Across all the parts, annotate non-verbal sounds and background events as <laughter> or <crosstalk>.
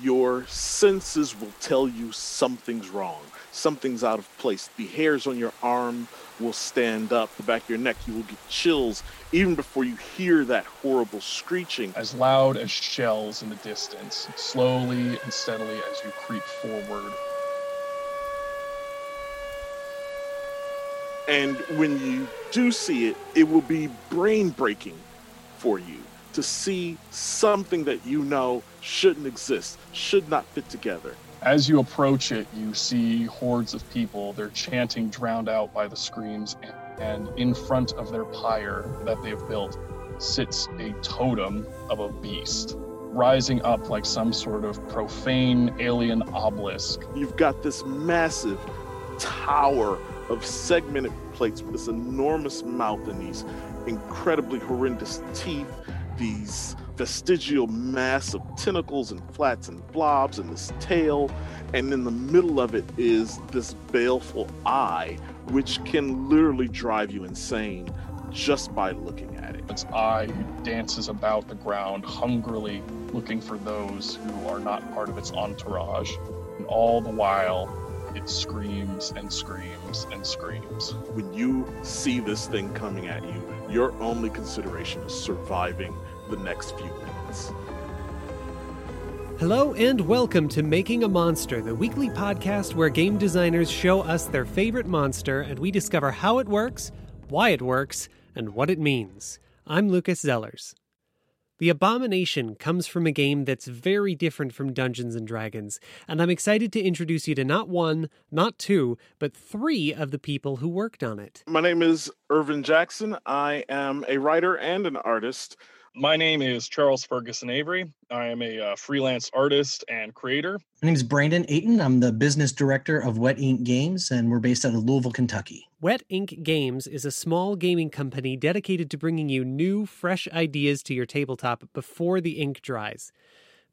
your senses will tell you something's wrong. Something's out of place. The hairs on your arm will stand up, the back of your neck, you will get chills even before you hear that horrible screeching. As loud as shells in the distance, slowly and steadily as you creep forward. And when you do see it, it will be brain breaking for you to see something that you know shouldn't exist, should not fit together. As you approach it, you see hordes of people. They're chanting, drowned out by the screams, and in front of their pyre that they've built sits a totem of a beast, rising up like some sort of profane alien obelisk. You've got this massive tower of segmented plates with this enormous mouth and these incredibly horrendous teeth these vestigial mass of tentacles and flats and blobs and this tail and in the middle of it is this baleful eye which can literally drive you insane just by looking at it. Its eye dances about the ground hungrily looking for those who are not part of its entourage. And all the while it screams and screams and screams. When you see this thing coming at you your only consideration is surviving the next few minutes. Hello and welcome to Making a Monster, the weekly podcast where game designers show us their favorite monster and we discover how it works, why it works, and what it means. I'm Lucas Zellers. The Abomination comes from a game that's very different from Dungeons and Dragons, and I'm excited to introduce you to not one, not two, but three of the people who worked on it. My name is Irvin Jackson. I am a writer and an artist. My name is Charles Ferguson Avery. I am a uh, freelance artist and creator. My name is Brandon Ayton. I'm the business director of Wet Ink Games, and we're based out of Louisville, Kentucky. Wet Ink Games is a small gaming company dedicated to bringing you new, fresh ideas to your tabletop before the ink dries.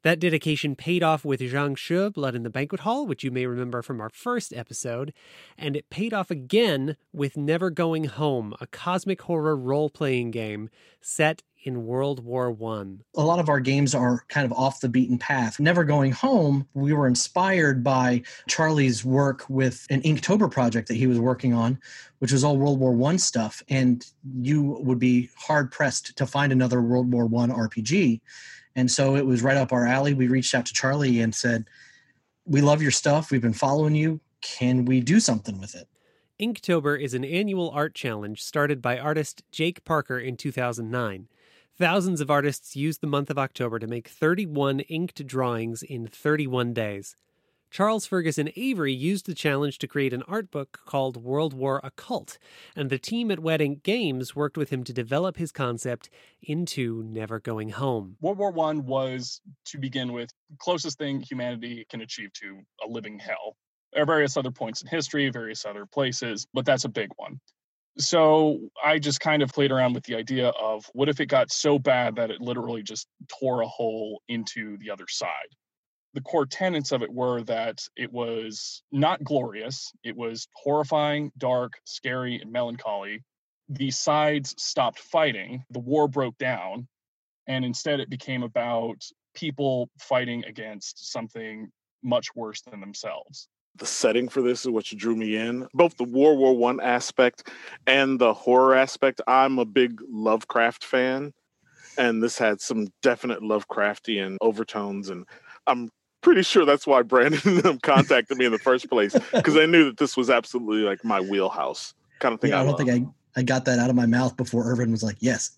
That dedication paid off with Zhang Shi, Blood in the Banquet Hall, which you may remember from our first episode, and it paid off again with Never Going Home, a cosmic horror role playing game set in World War One. A lot of our games are kind of off the beaten path. Never Going Home, we were inspired by Charlie's work with an Inktober project that he was working on, which was all World War One stuff. And you would be hard pressed to find another World War One RPG and so it was right up our alley. We reached out to Charlie and said, We love your stuff. We've been following you. Can we do something with it? Inktober is an annual art challenge started by artist Jake Parker in 2009. Thousands of artists used the month of October to make 31 inked drawings in 31 days. Charles Ferguson Avery used the challenge to create an art book called World War Occult, and the team at Wet Ink Games worked with him to develop his concept into Never Going Home. World War One was, to begin with, closest thing humanity can achieve to a living hell. There are various other points in history, various other places, but that's a big one. So I just kind of played around with the idea of what if it got so bad that it literally just tore a hole into the other side? the core tenets of it were that it was not glorious, it was horrifying, dark, scary, and melancholy. The sides stopped fighting, the war broke down, and instead it became about people fighting against something much worse than themselves. The setting for this is what drew me in. Both the World War One aspect and the horror aspect. I'm a big Lovecraft fan, and this had some definite Lovecraftian overtones. And I'm pretty sure that's why Brandon <laughs> contacted me in the first place because they knew that this was absolutely like my wheelhouse kind of thing. Yeah, I, I don't love. think I, I got that out of my mouth before Irvin was like, yes.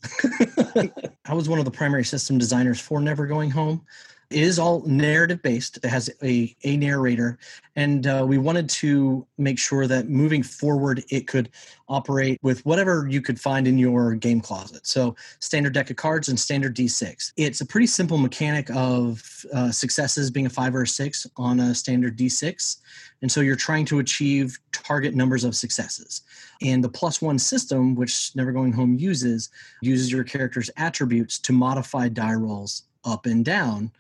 <laughs> I was one of the primary system designers for Never Going Home. Is all narrative based. It has a, a narrator, and uh, we wanted to make sure that moving forward, it could operate with whatever you could find in your game closet. So, standard deck of cards and standard D6. It's a pretty simple mechanic of uh, successes being a five or a six on a standard D6. And so you're trying to achieve target numbers of successes. And the plus one system, which Never Going Home uses, uses your character's attributes to modify die rolls up and down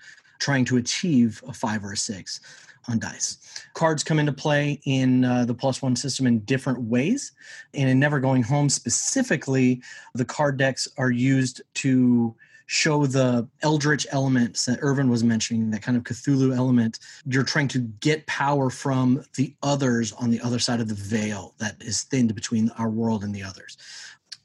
trying to achieve a five or a six on dice. Cards come into play in uh, the plus one system in different ways. And in Never Going Home specifically, the card decks are used to show the eldritch elements that Irvin was mentioning, that kind of Cthulhu element. You're trying to get power from the others on the other side of the veil that is thinned between our world and the others.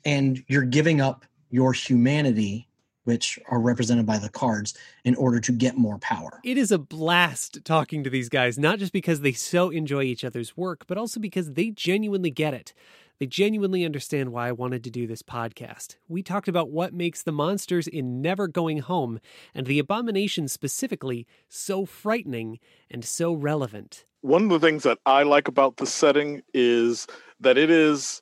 And you're giving up your humanity which are represented by the cards, in order to get more power. It is a blast talking to these guys, not just because they so enjoy each other's work, but also because they genuinely get it. They genuinely understand why I wanted to do this podcast. We talked about what makes the monsters in Never Going Home and the abomination specifically so frightening and so relevant. One of the things that I like about the setting is that it is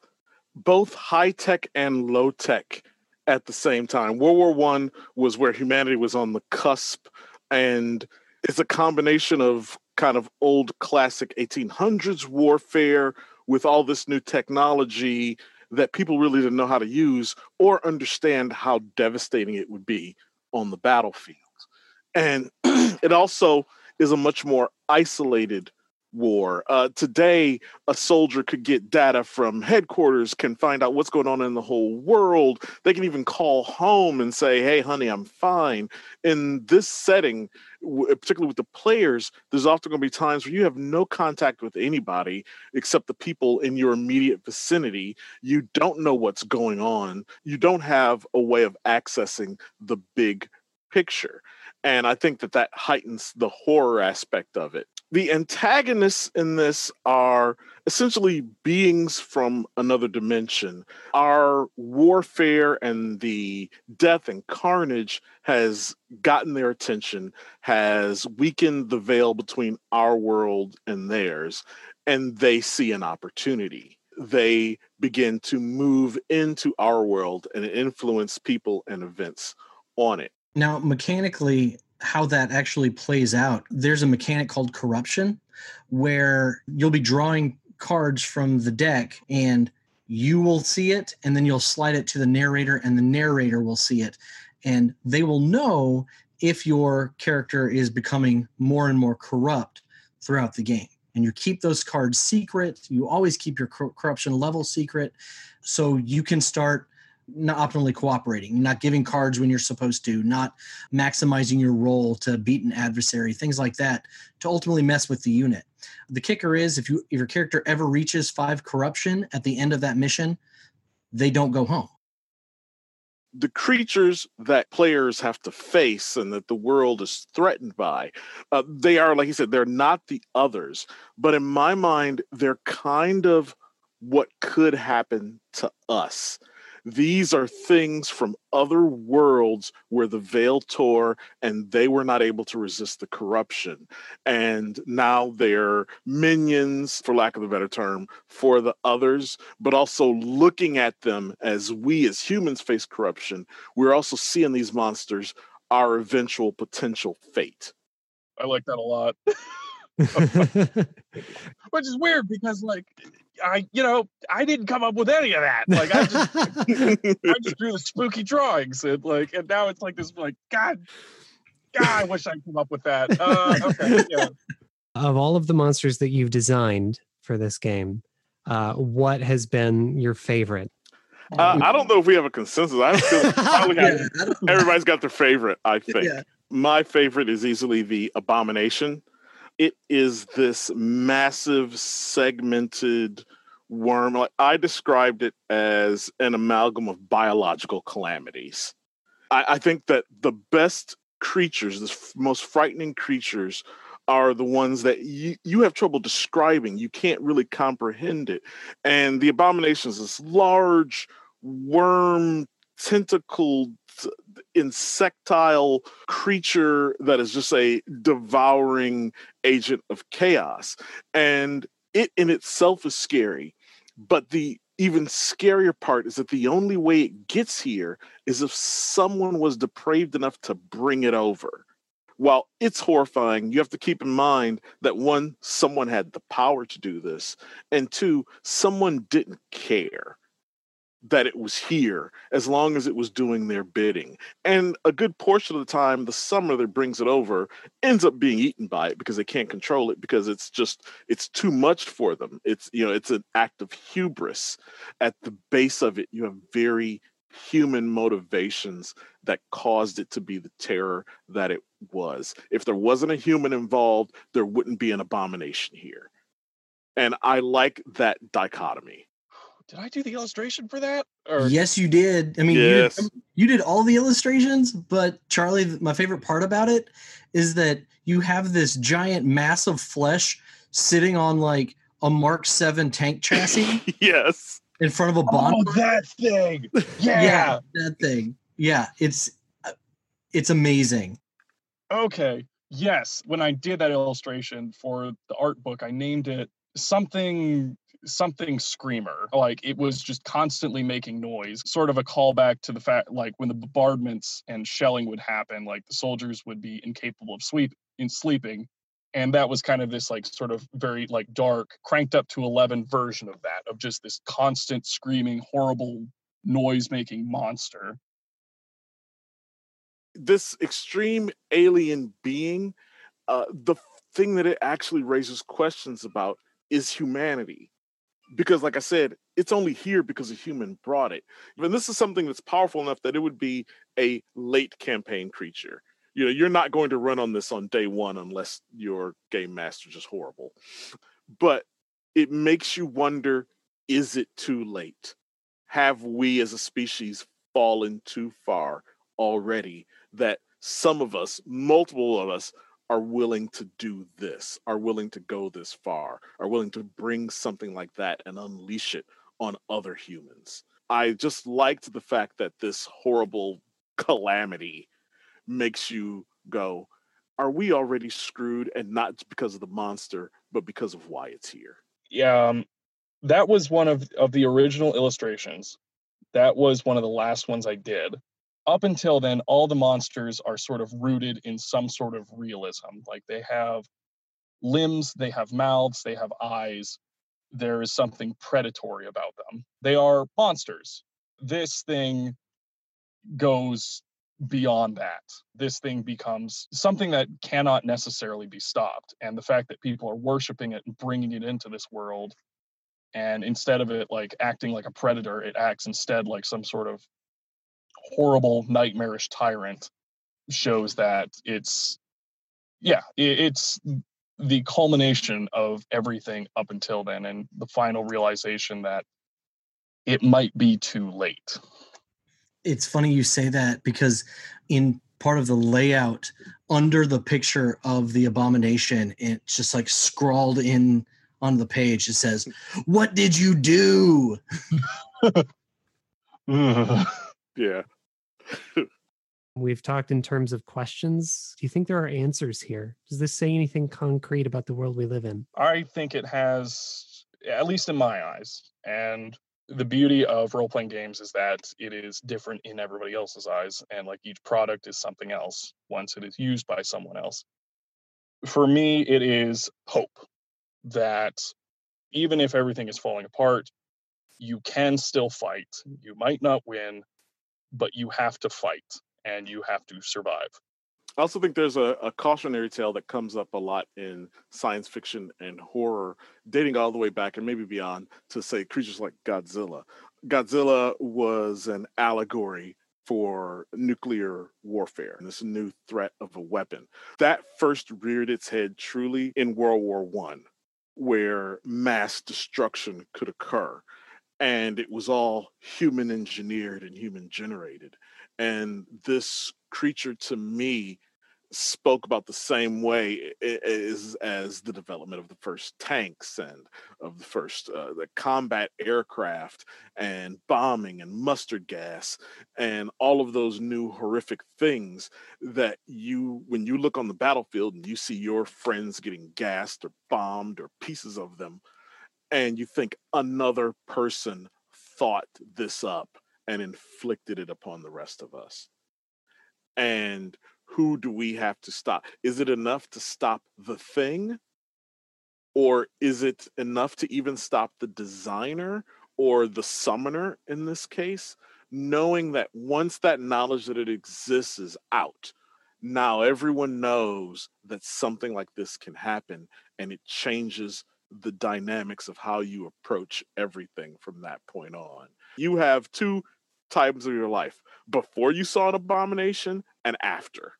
both high tech and low tech at the same time. World War One was where humanity was on the cusp, and it's a combination of kind of old classic 1800s warfare with all this new technology that people really didn't know how to use or understand how devastating it would be on the battlefield. And <clears throat> it also is a much more isolated war. Uh, today, a soldier could get data from headquarters, can find out what's going on in the whole world. They can even call home and say, hey, honey, I'm fine. In this setting, particularly with the players, there's often going to be times where you have no contact with anybody except the people in your immediate vicinity. You don't know what's going on. You don't have a way of accessing the big picture. And I think that that heightens the horror aspect of it the antagonists in this are essentially beings from another dimension. Our warfare and the death and carnage has gotten their attention, has weakened the veil between our world and theirs, and they see an opportunity. They begin to move into our world and influence people and events on it. Now, mechanically, how that actually plays out. There's a mechanic called corruption where you'll be drawing cards from the deck and you will see it and then you'll slide it to the narrator and the narrator will see it. And they will know if your character is becoming more and more corrupt throughout the game. And you keep those cards secret. You always keep your corruption level secret. So you can start not optimally cooperating, not giving cards when you're supposed to, not maximizing your role to beat an adversary, things like that, to ultimately mess with the unit. The kicker is if you if your character ever reaches five corruption at the end of that mission, they don't go home. The creatures that players have to face and that the world is threatened by, uh, they are, like you said, they're not the others. But in my mind, they're kind of what could happen to us these are things from other worlds where the veil tore and they were not able to resist the corruption. And now they're minions, for lack of a better term, for the others, but also looking at them as we as humans face corruption, we're also seeing these monsters our eventual potential fate. I like that a lot. <laughs> <laughs> Which is weird because like I, you know, I didn't come up with any of that. Like I just, I <laughs> just drew the spooky drawings, and like, and now it's like this, like, God, God, I wish I'd come up with that. Uh, okay, yeah. Of all of the monsters that you've designed for this game, uh, what has been your favorite? Uh, I don't know if we have a consensus. I feel probably <laughs> yeah, everybody's got their favorite. I think yeah. my favorite is easily the Abomination it is this massive segmented worm. Like I described it as an amalgam of biological calamities. I, I think that the best creatures, the f- most frightening creatures, are the ones that you, you have trouble describing. You can't really comprehend it. And the abomination is this large worm tentacled insectile creature that is just a devouring agent of chaos. And it in itself is scary. But the even scarier part is that the only way it gets here is if someone was depraved enough to bring it over. While it's horrifying, you have to keep in mind that one, someone had the power to do this, and two, someone didn't care that it was here as long as it was doing their bidding. And a good portion of the time, the summoner that brings it over ends up being eaten by it because they can't control it because it's just it's too much for them. It's you know it's an act of hubris. At the base of it, you have very human motivations that caused it to be the terror that it was. If there wasn't a human involved, there wouldn't be an abomination here. And I like that dichotomy. Did I do the illustration for that? Or Yes, you did. I mean, Yes. you, did, you did all the illustrations, but Charlie, my favorite part about it is that you have this giant mass of flesh sitting on like a Mark 7 tank chassis <laughs> yes. in front of a oh, that thing. <laughs> Yeah. that thing. Yeah, it's uh, it's amazing. Okay. Yes. When I did that illustration for the art book, I named it something something screamer like it was just constantly making noise sort of a callback to the fact like when the bombardments and shelling would happen like the soldiers would be incapable of sleep in sleeping and that was kind of this like sort of very like dark cranked up to 11 version of that of just this constant screaming horrible noise making monster this extreme alien being, uh, the thing that it actually raises questions about is humanity. Because, like I said, it's only here because a human brought it. And this is something that's powerful enough that it would be a late campaign creature. You know, you're not going to run on this on day one unless your game master is horrible. But it makes you wonder is it too late? Have we as a species fallen too far already that some of us, multiple of us, are willing to do this, are willing to go this far, are willing to bring something like that and unleash it on other humans. I just liked the fact that this horrible calamity makes you go, are we already screwed? And not because of the monster, but because of why it's here. yeah um, that was one of of the original illustrations that was one of the last ones i did up until then all the monsters are sort of rooted in some sort of realism. Like they have limbs they have mouths they have eyes. There is something predatory about them. They are monsters. This thing goes beyond that. This thing becomes something that cannot necessarily be stopped and the fact that people are worshiping it and bringing it into this world and instead of it like acting like a predator it acts instead like some sort of horrible nightmarish tyrant shows that it's yeah it's the culmination of everything up until then and the final realization that it might be too late It's funny you say that because in part of the layout under the picture of the abomination, it's just like scrawled in on the page. It says, "What did you do?" <laughs> Yeah. <laughs> We've talked in terms of questions. Do you think there are answers here? Does this say anything concrete about the world we live in? I think it has, at least in my eyes, and the beauty of role playing games is that it is different in everybody else's eyes, and like each product is something else once it is used by someone else. For me, it is hope that even if everything is falling apart, you can still fight. You might not win, but you have to fight and you have to survive. I also think there's a, a cautionary tale that comes up a lot in science fiction and horror, dating all the way back and maybe beyond to say creatures like Godzilla. Godzilla was an allegory for nuclear warfare and this new threat of a weapon. That first reared its head truly in World War One, where mass destruction could occur. And it was all human engineered and human generated. And this creature to me spoke about the same way as as the development of the first tanks and of the first uh, the combat aircraft and bombing and mustard gas and all of those new horrific things that you when you look on the battlefield and you see your friends getting gassed or bombed or pieces of them and you think another person thought this up and inflicted it upon the rest of us and who do we have to stop? Is it enough to stop the thing? Or is it enough to even stop the designer or the summoner in this case? Knowing that once that knowledge that it exists is out, now everyone knows that something like this can happen and it changes the dynamics of how you approach everything from that point on. You have two times of your life before you saw an abomination and after.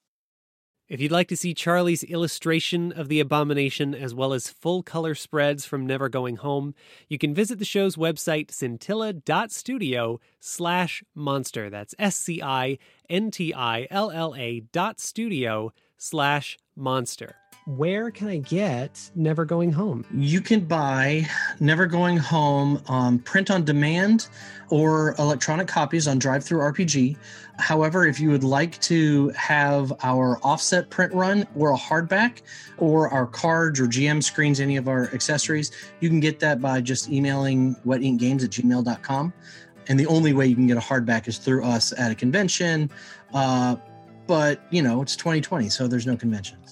If you'd like to see Charlie's illustration of the abomination as well as full color spreads from Never Going Home, you can visit the show's website scintilla.studio slash monster. That's S-C-I-N-T-I-L-L-A dot studio slash monster. Where can I get Never Going Home? You can buy Never Going Home um, print on demand or electronic copies on Drive Through RPG. However, if you would like to have our offset print run or a hardback or our cards or GM screens, any of our accessories, you can get that by just emailing wetinkgames at gmail.com. And the only way you can get a hardback is through us at a convention. Uh, but, you know, it's 2020, so there's no conventions.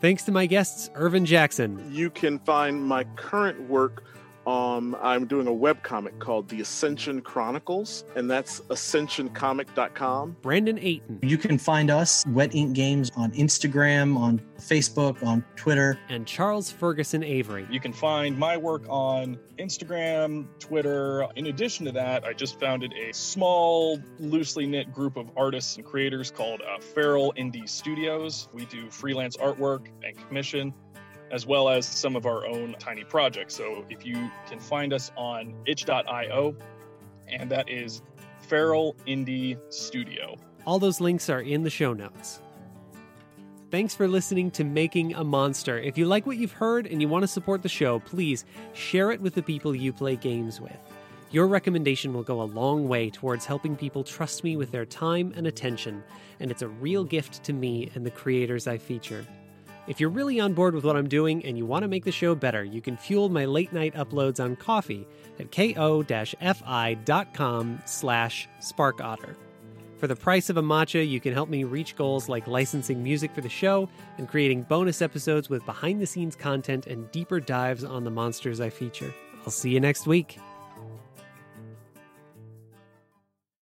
Thanks to my guests, Irvin Jackson. You can find my current work. Um, I'm doing a web comic called The Ascension Chronicles, and that's ascensioncomic.com. Brandon Ayton. You can find us, Wet Ink Games, on Instagram, on Facebook, on Twitter. And Charles Ferguson Avery. You can find my work on Instagram, Twitter. In addition to that, I just founded a small, loosely knit group of artists and creators called uh, Feral Indie Studios. We do freelance artwork and commission as well as some of our own tiny projects. So if you can find us on itch.io, and that is Feral Indie Studio. All those links are in the show notes. Thanks for listening to Making a Monster. If you like what you've heard and you want to support the show, please share it with the people you play games with. Your recommendation will go a long way towards helping people trust me with their time and attention, and it's a real gift to me and the creators I feature. If you're really on board with what I'm doing and you want to make the show better, you can fuel my late night uploads on Ko-fi at ko-fi.com slash sparkotter. For the price of a matcha, you can help me reach goals like licensing music for the show and creating bonus episodes with behind-the-scenes content and deeper dives on the monsters I feature. I'll see you next week.